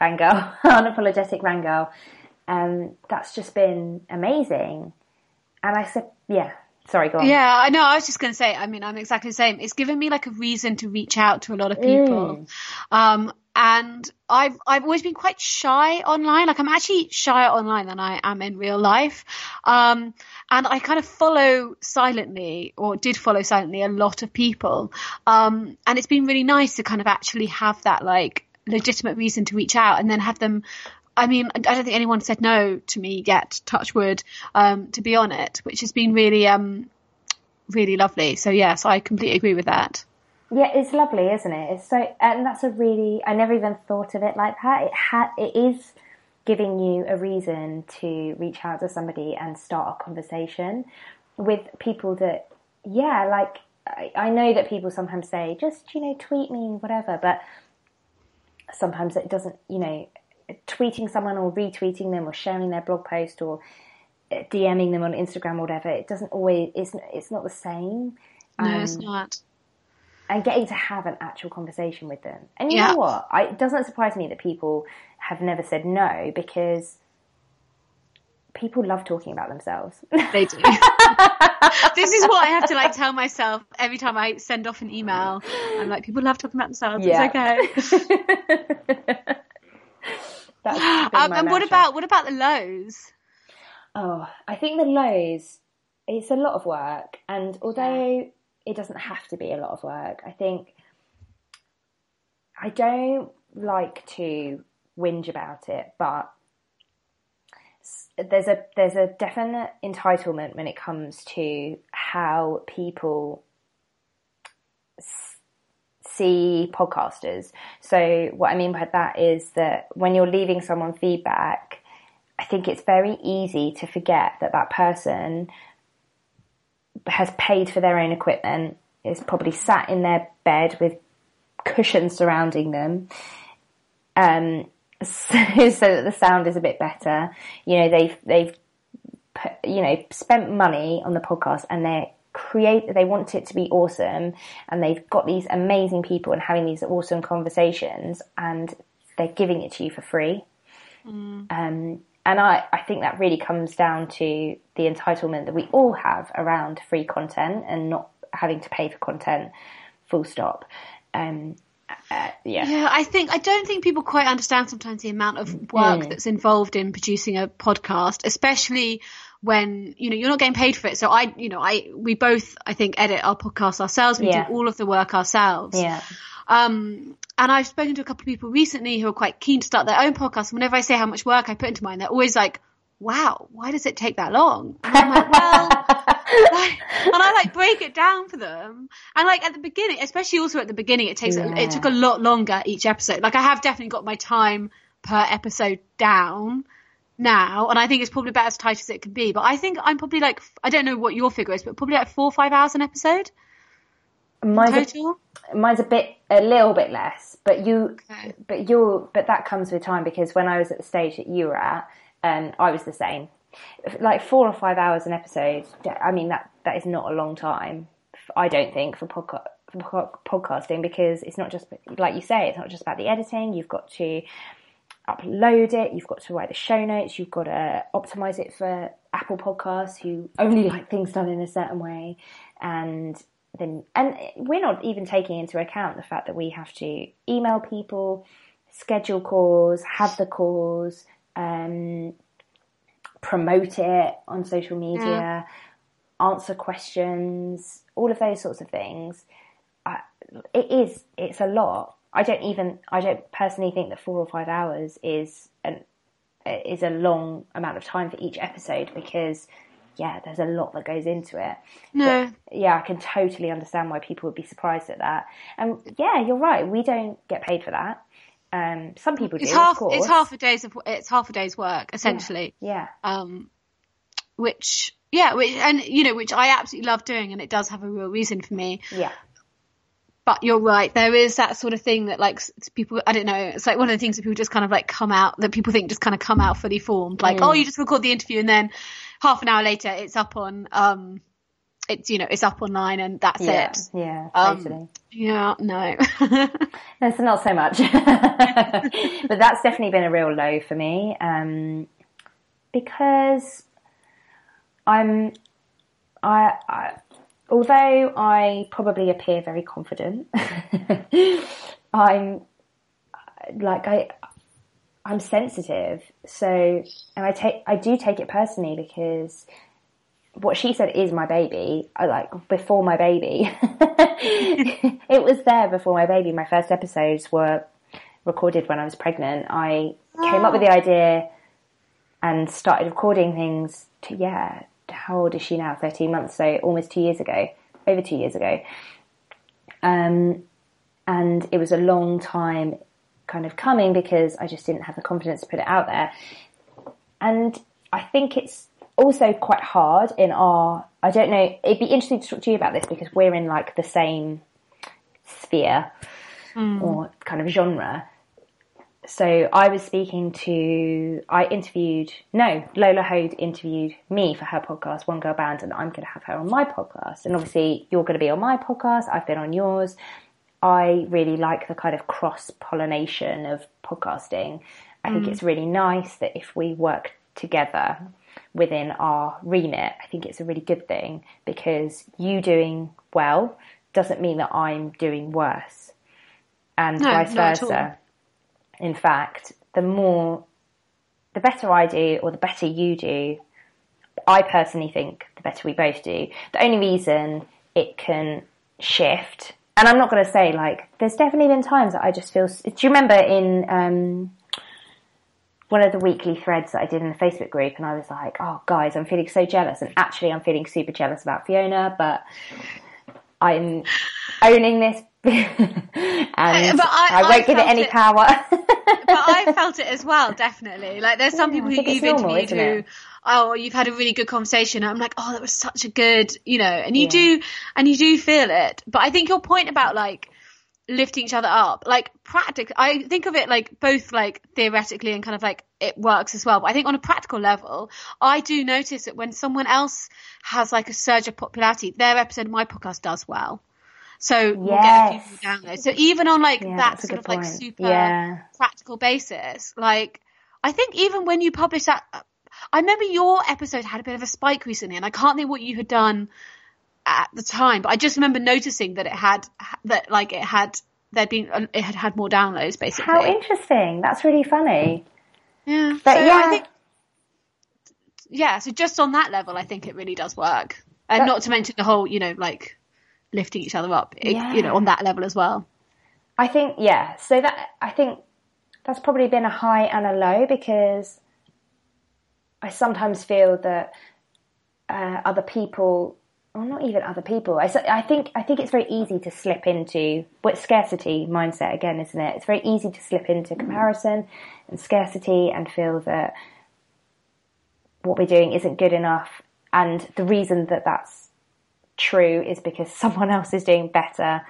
fangirl, unapologetic fangirl, um, that's just been amazing. And I said, yeah, sorry, go on. Yeah, I know. I was just going to say, I mean, I'm exactly the same. It's given me like a reason to reach out to a lot of people. Mm. Um, and I've, I've always been quite shy online. Like I'm actually shyer online than I am in real life. Um, and I kind of follow silently or did follow silently a lot of people. Um, and it's been really nice to kind of actually have that like legitimate reason to reach out and then have them I mean, I don't think anyone said no to me yet, touch wood, um, to be on it, which has been really, um, really lovely. So yes, I completely agree with that. Yeah, it's lovely, isn't it? It's so, and that's a really. I never even thought of it like that. It ha, it is giving you a reason to reach out to somebody and start a conversation with people that, yeah, like I, I know that people sometimes say just you know tweet me whatever, but sometimes it doesn't. You know, tweeting someone or retweeting them or sharing their blog post or uh, DMing them on Instagram or whatever, it doesn't always. It's it's not the same. No, um, it's not and getting to have an actual conversation with them. And you yeah. know what? I, it doesn't surprise me that people have never said no because people love talking about themselves. They do. this is what I have to like tell myself every time I send off an email. I'm like, people love talking about themselves. Yeah. It's okay. um, and what about what about the lows? Oh, I think the lows. It's a lot of work, and although it doesn't have to be a lot of work. I think I don't like to whinge about it, but there's a there's a definite entitlement when it comes to how people see podcasters. So what I mean by that is that when you're leaving someone feedback, I think it's very easy to forget that that person has paid for their own equipment, is probably sat in their bed with cushions surrounding them, um, so, so that the sound is a bit better. You know, they've they've you know spent money on the podcast and they create they want it to be awesome and they've got these amazing people and having these awesome conversations and they're giving it to you for free. Mm. Um, and I, I think that really comes down to the entitlement that we all have around free content and not having to pay for content, full stop. Um, uh, yeah. Yeah, I think I don't think people quite understand sometimes the amount of work mm. that's involved in producing a podcast, especially when you know you're not getting paid for it. So I, you know, I we both I think edit our podcast ourselves. We yeah. do all of the work ourselves. Yeah. Um, and I've spoken to a couple of people recently who are quite keen to start their own podcast. Whenever I say how much work I put into mine, they're always like, wow, why does it take that long? And I'm like, well, like, and I like break it down for them. And like at the beginning, especially also at the beginning, it takes, yeah. it took a lot longer each episode. Like I have definitely got my time per episode down now, and I think it's probably about as tight as it can be. But I think I'm probably like, I don't know what your figure is, but probably like four or five hours an episode. Mine's total? A, mine's a bit, a little bit less, but you, okay. but you're, but that comes with time because when I was at the stage that you were at, um, I was the same. Like four or five hours an episode. I mean that that is not a long time. I don't think for podcast for podcasting because it's not just like you say. It's not just about the editing. You've got to upload it. You've got to write the show notes. You've got to optimize it for Apple Podcasts who only like things done in a certain way, and then and we're not even taking into account the fact that we have to email people, schedule calls, have the calls, um, promote it on social media, yeah. answer questions, all of those sorts of things. I, it is it's a lot. I don't even I don't personally think that four or five hours is an is a long amount of time for each episode because yeah, there's a lot that goes into it. No. But, yeah, I can totally understand why people would be surprised at that. And yeah, you're right. We don't get paid for that. Um, some people it's do. Half, It's half a day's of it's half a day's work essentially. Yeah. yeah. Um, which yeah, which, and you know, which I absolutely love doing, and it does have a real reason for me. Yeah. But you're right. There is that sort of thing that like people. I don't know. It's like one of the things that people just kind of like come out that people think just kind of come out fully formed. Like, mm. oh, you just record the interview and then half an hour later it's up on um it's you know it's up online and that's yeah, it. Yeah, um, totally. Yeah, no. That's not so much, but that's definitely been a real low for me um, because I'm I, I although I probably appear very confident, I'm like I I'm sensitive. So and I take I do take it personally because what she said is my baby. I like before my baby. it was there before my baby. My first episodes were recorded when I was pregnant. I oh. came up with the ah. idea and started recording things to yeah. How old is she now? Thirteen months. So almost two years ago. Over two years ago. Um, and it was a long time kind of coming because I just didn't have the confidence to put it out there. And I think it's also quite hard in our, I don't know, it'd be interesting to talk to you about this because we're in like the same sphere mm. or kind of genre. So I was speaking to, I interviewed, no, Lola Hoad interviewed me for her podcast, One Girl Band, and I'm going to have her on my podcast. And obviously you're going to be on my podcast. I've been on yours. I really like the kind of cross pollination of podcasting. I think mm. it's really nice that if we work together within our remit, I think it's a really good thing because you doing well doesn't mean that I'm doing worse and no, vice versa. In fact, the more, the better I do or the better you do, I personally think the better we both do. The only reason it can shift and I'm not going to say like there's definitely been times that I just feel. Do you remember in um, one of the weekly threads that I did in the Facebook group, and I was like, "Oh, guys, I'm feeling so jealous," and actually, I'm feeling super jealous about Fiona, but I'm owning this, and uh, but I, I won't I give it any it, power. but I felt it as well, definitely. Like there's some yeah, people who you've normal, interviewed who oh, you've had a really good conversation. I'm like, oh, that was such a good, you know, and you yeah. do, and you do feel it. But I think your point about like lifting each other up, like practical, I think of it like both like theoretically and kind of like it works as well. But I think on a practical level, I do notice that when someone else has like a surge of popularity, their episode of my podcast does well. So yes. we'll get a few more downloads. So even on like yeah, that sort of point. like super yeah. practical basis, like I think even when you publish that I remember your episode had a bit of a spike recently, and I can't think what you had done at the time, but I just remember noticing that it had that like it had there'd been uh, it had had more downloads basically. How interesting! That's really funny. Yeah, but so yeah. I think yeah. So just on that level, I think it really does work, and not to mention the whole you know like lifting each other up, yeah. you know, on that level as well. I think yeah. So that I think that's probably been a high and a low because I sometimes feel that uh, other people, or not even other people, I, I think I think it's very easy to slip into what scarcity mindset again, isn't it? It's very easy to slip into comparison and scarcity and feel that what we're doing isn't good enough. And the reason that that's true is because someone else is doing better,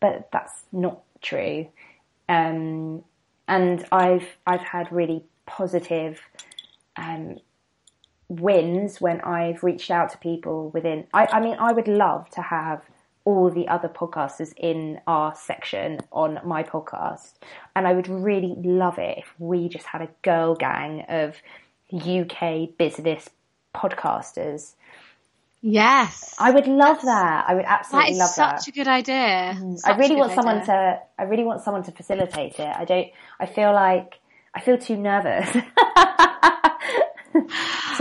but that's not true. Um, and I've I've had really positive um, wins when I've reached out to people within. I, I mean, I would love to have all the other podcasters in our section on my podcast. And I would really love it if we just had a girl gang of UK business podcasters. Yes. I would love that. I would absolutely love that. That is such a good idea. Mm. I really want someone idea. to I really want someone to facilitate it. I don't I feel like I feel too nervous. to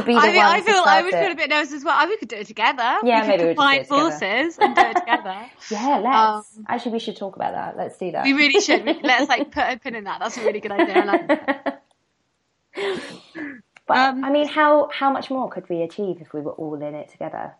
be the I mean, I feel I would it. feel a bit nervous as well. I we could do it together. Yeah, we maybe we combine forces and do it together. yeah, let's. Um, Actually, we should talk about that. Let's do that. We really should. let's like put a pin in that. That's a really good idea. But um, I mean, how how much more could we achieve if we were all in it together?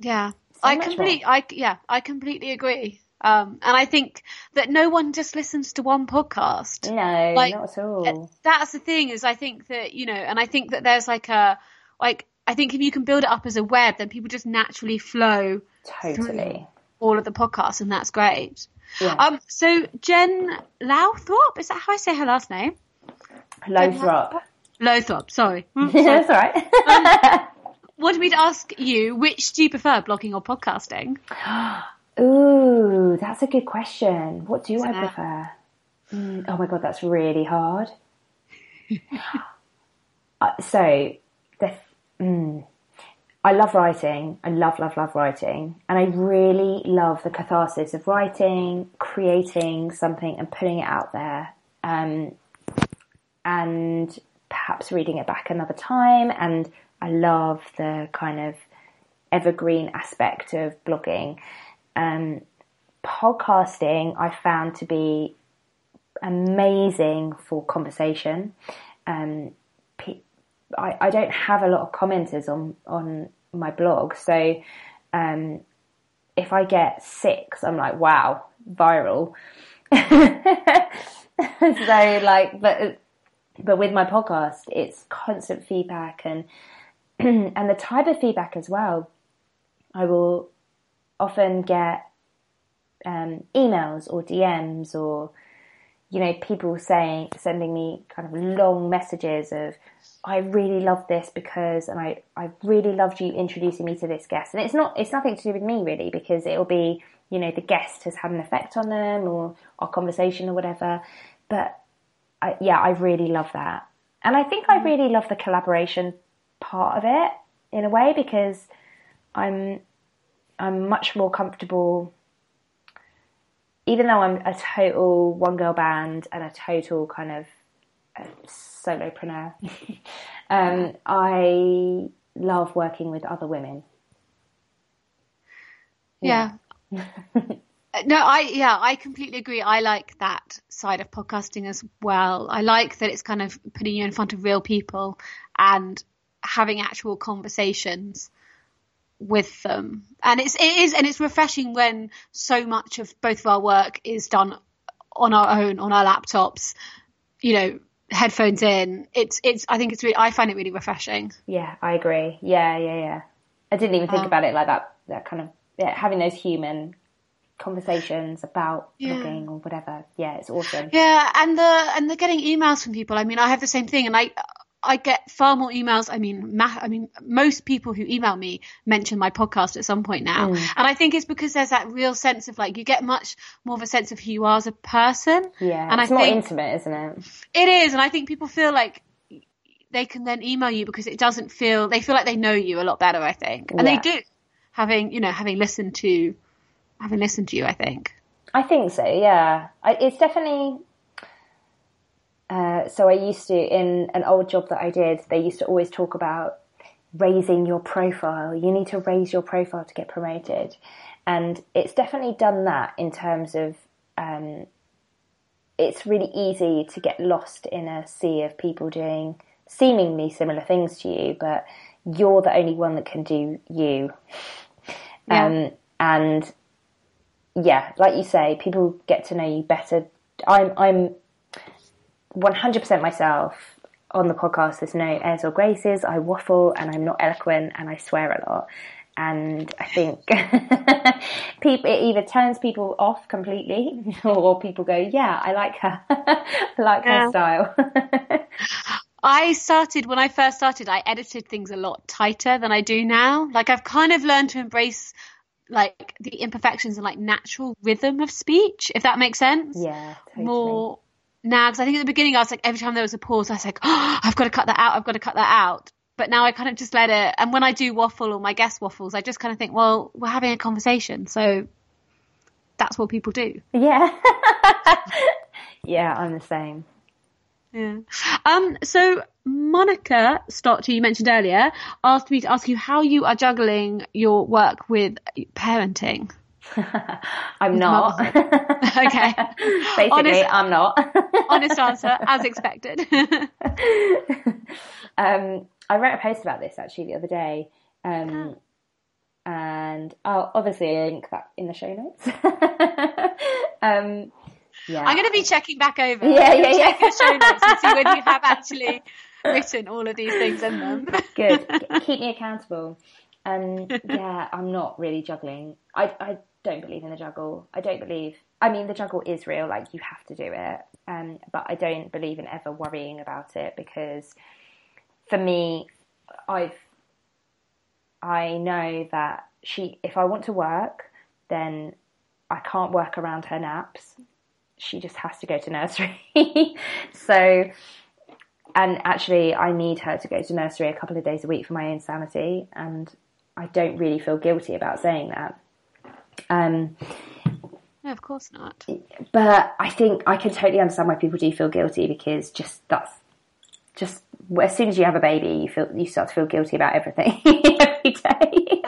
Yeah, so I completely. I yeah, I completely agree. Um, and I think that no one just listens to one podcast. No, like, not at all. That's the thing is I think that, you know, and I think that there's like a, like, I think if you can build it up as a web, then people just naturally flow totally all of the podcasts and that's great. Yeah. Um, so Jen Lowthrop, is that how I say her last name? Lowthrop. Lowthrop, sorry. Mm, sorry. that's alright. um, wanted me to ask you, which do you prefer, blogging or podcasting? Ooh, that's a good question. What do Isn't I prefer? Mm, oh my god, that's really hard. uh, so, the mm, I love writing. I love, love, love writing, and I really love the catharsis of writing, creating something, and putting it out there. Um, and perhaps reading it back another time. And I love the kind of evergreen aspect of blogging um, podcasting I found to be amazing for conversation. Um, I, I, don't have a lot of commenters on on my blog, so um, if I get six, I'm like, wow, viral. so like, but but with my podcast, it's constant feedback and and the type of feedback as well. I will often get um, emails or DMs or you know people saying sending me kind of long messages of I really love this because and I I really loved you introducing me to this guest and it's not it's nothing to do with me really because it'll be you know the guest has had an effect on them or our conversation or whatever but I, yeah I really love that and I think I mm. really love the collaboration part of it in a way because I'm I'm much more comfortable even though I'm a total one girl band and a total kind of uh, solopreneur, um, I love working with other women. Yeah. yeah. no, I yeah, I completely agree. I like that side of podcasting as well. I like that it's kind of putting you in front of real people and having actual conversations with them. And it's, it is, and it's refreshing when so much of both of our work is done on our own, on our laptops, you know, headphones in. It's, it's, I think it's really, I find it really refreshing. Yeah, I agree. Yeah, yeah, yeah. I didn't even think um, about it like that, that kind of, yeah, having those human conversations about yeah. blogging or whatever. Yeah, it's awesome. Yeah, and the and the getting emails from people. I mean, I have the same thing, and I I get far more emails. I mean, ma- I mean, most people who email me mention my podcast at some point now, mm. and I think it's because there's that real sense of like you get much more of a sense of who you are as a person. Yeah, and it's I more think, intimate, isn't it? It is, and I think people feel like they can then email you because it doesn't feel they feel like they know you a lot better. I think, and yeah. they do, having you know having listened to having listened to you. I think. I think so. Yeah, I, it's definitely uh, so I used to, in an old job that I did, they used to always talk about raising your profile. You need to raise your profile to get promoted. And it's definitely done that in terms of, um, it's really easy to get lost in a sea of people doing seemingly similar things to you, but you're the only one that can do you. Yeah. Um, and yeah, like you say, people get to know you better. I'm, I'm 100% myself on the podcast. There's no airs or graces. I waffle and I'm not eloquent and I swear a lot. And I think people, it either turns people off completely or people go, yeah, I like her. I like yeah. her style. I started, when I first started, I edited things a lot tighter than I do now. Like I've kind of learned to embrace like the imperfections and like natural rhythm of speech, if that makes sense. Yeah. Totally. More now because I think at the beginning I was like every time there was a pause I was like oh I've got to cut that out I've got to cut that out but now I kind of just let it and when I do waffle or my guest waffles I just kind of think well we're having a conversation so that's what people do yeah yeah I'm the same yeah um so Monica Stott who you mentioned earlier asked me to ask you how you are juggling your work with parenting I'm not. okay. Basically, honest, I'm not. honest answer, as expected. um, I wrote a post about this actually the other day. Um, and I'll obviously link that in the show notes. um, yeah. I'm going to be checking back over. Yeah, yeah, yeah. the show notes and see when you have actually written all of these things in them. Good. Keep me accountable. And yeah, I'm not really juggling. I, I don't believe in the juggle. I don't believe. I mean, the juggle is real. Like you have to do it. Um, but I don't believe in ever worrying about it because, for me, I've. I know that she. If I want to work, then I can't work around her naps. She just has to go to nursery. so, and actually, I need her to go to nursery a couple of days a week for my own sanity, and I don't really feel guilty about saying that. Um, no, of course not. But I think I can totally understand why people do feel guilty because just that's just as soon as you have a baby, you feel you start to feel guilty about everything every day.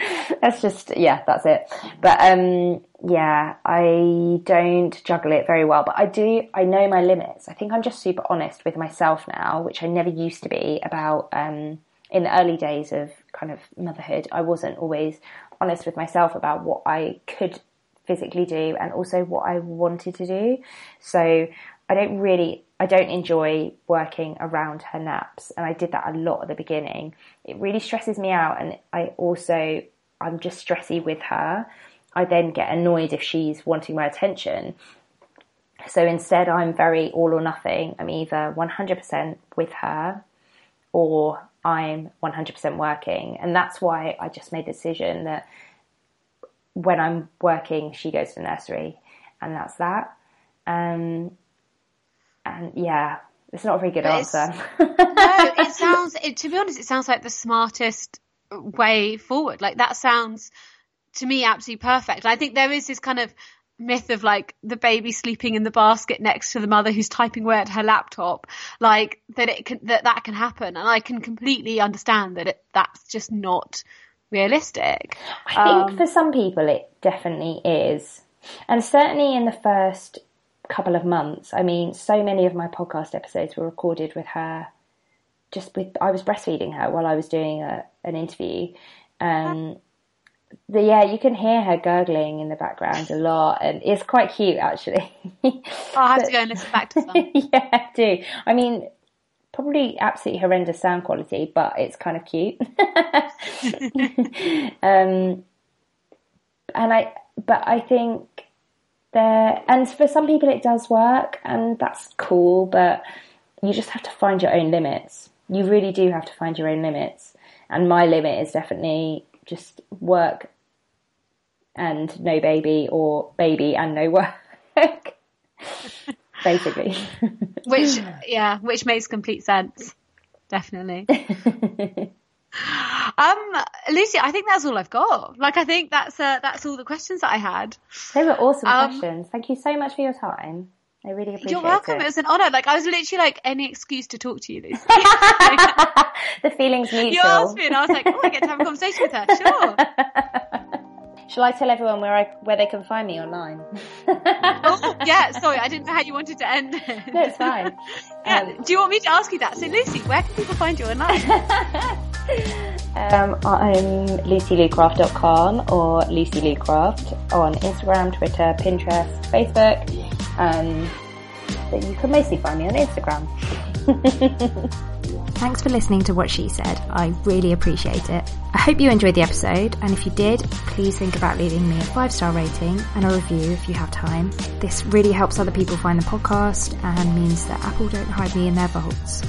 that's just yeah, that's it. But um, yeah, I don't juggle it very well, but I do. I know my limits. I think I'm just super honest with myself now, which I never used to be about. Um, in the early days of kind of motherhood, I wasn't always honest with myself about what I could physically do and also what I wanted to do. So I don't really, I don't enjoy working around her naps. And I did that a lot at the beginning. It really stresses me out. And I also, I'm just stressy with her. I then get annoyed if she's wanting my attention. So instead, I'm very all or nothing. I'm either 100% with her or I'm 100% working. And that's why I just made the decision that when I'm working, she goes to nursery, and that's that. Um, and yeah, it's not a very good But answer. no, it sounds. It, to be honest, it sounds like the smartest way forward. Like that sounds to me absolutely perfect. I think there is this kind of myth of like the baby sleeping in the basket next to the mother who's typing away at her laptop, like that it can that that can happen, and I can completely understand that it, that's just not realistic. I think Um, for some people it definitely is. And certainly in the first couple of months, I mean, so many of my podcast episodes were recorded with her. Just with, I was breastfeeding her while I was doing a, an interview. Um, the, yeah, you can hear her gurgling in the background a lot, and it's quite cute actually. I'll have to go and listen back to some. yeah, I do. I mean, probably absolutely horrendous sound quality, but it's kind of cute. um, and I, but I think there, and for some people it does work, and that's cool. But you just have to find your own limits. You really do have to find your own limits. And my limit is definitely just work and no baby, or baby and no work. Basically. which yeah, which makes complete sense. Definitely. um, Lucy, I think that's all I've got. Like, I think that's uh, that's all the questions that I had. They were awesome Um, questions. Thank you so much for your time. I really appreciate You're welcome. it. It was an honour. Like, I was literally like any excuse to talk to you, Lucy. the feelings mutual. you asked me, and I was like, oh, I get to have a conversation with her. Sure. Shall I tell everyone where I where they can find me online? Oh, yeah. Sorry, I didn't know how you wanted to end it. No, it's fine. Yeah. Um, Do you want me to ask you that? So, Lucy, where can people find you online? Um, I'm lucylucraft.com or lucylucraft on Instagram, Twitter, Pinterest, Facebook. Um, but you can mostly find me on Instagram. Thanks for listening to what she said. I really appreciate it. I hope you enjoyed the episode, and if you did, please think about leaving me a five star rating and a review if you have time. This really helps other people find the podcast and means that Apple don't hide me in their vaults.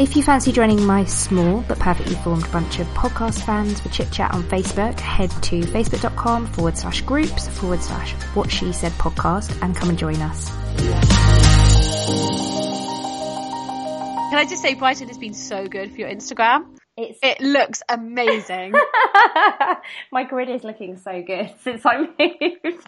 If you fancy joining my small but perfectly formed bunch of podcast fans for chit chat on Facebook, head to facebook.com forward slash groups forward slash what she said podcast and come and join us. Can I just say, Brighton has been so good for your Instagram. It's It looks amazing. my grid is looking so good since I moved.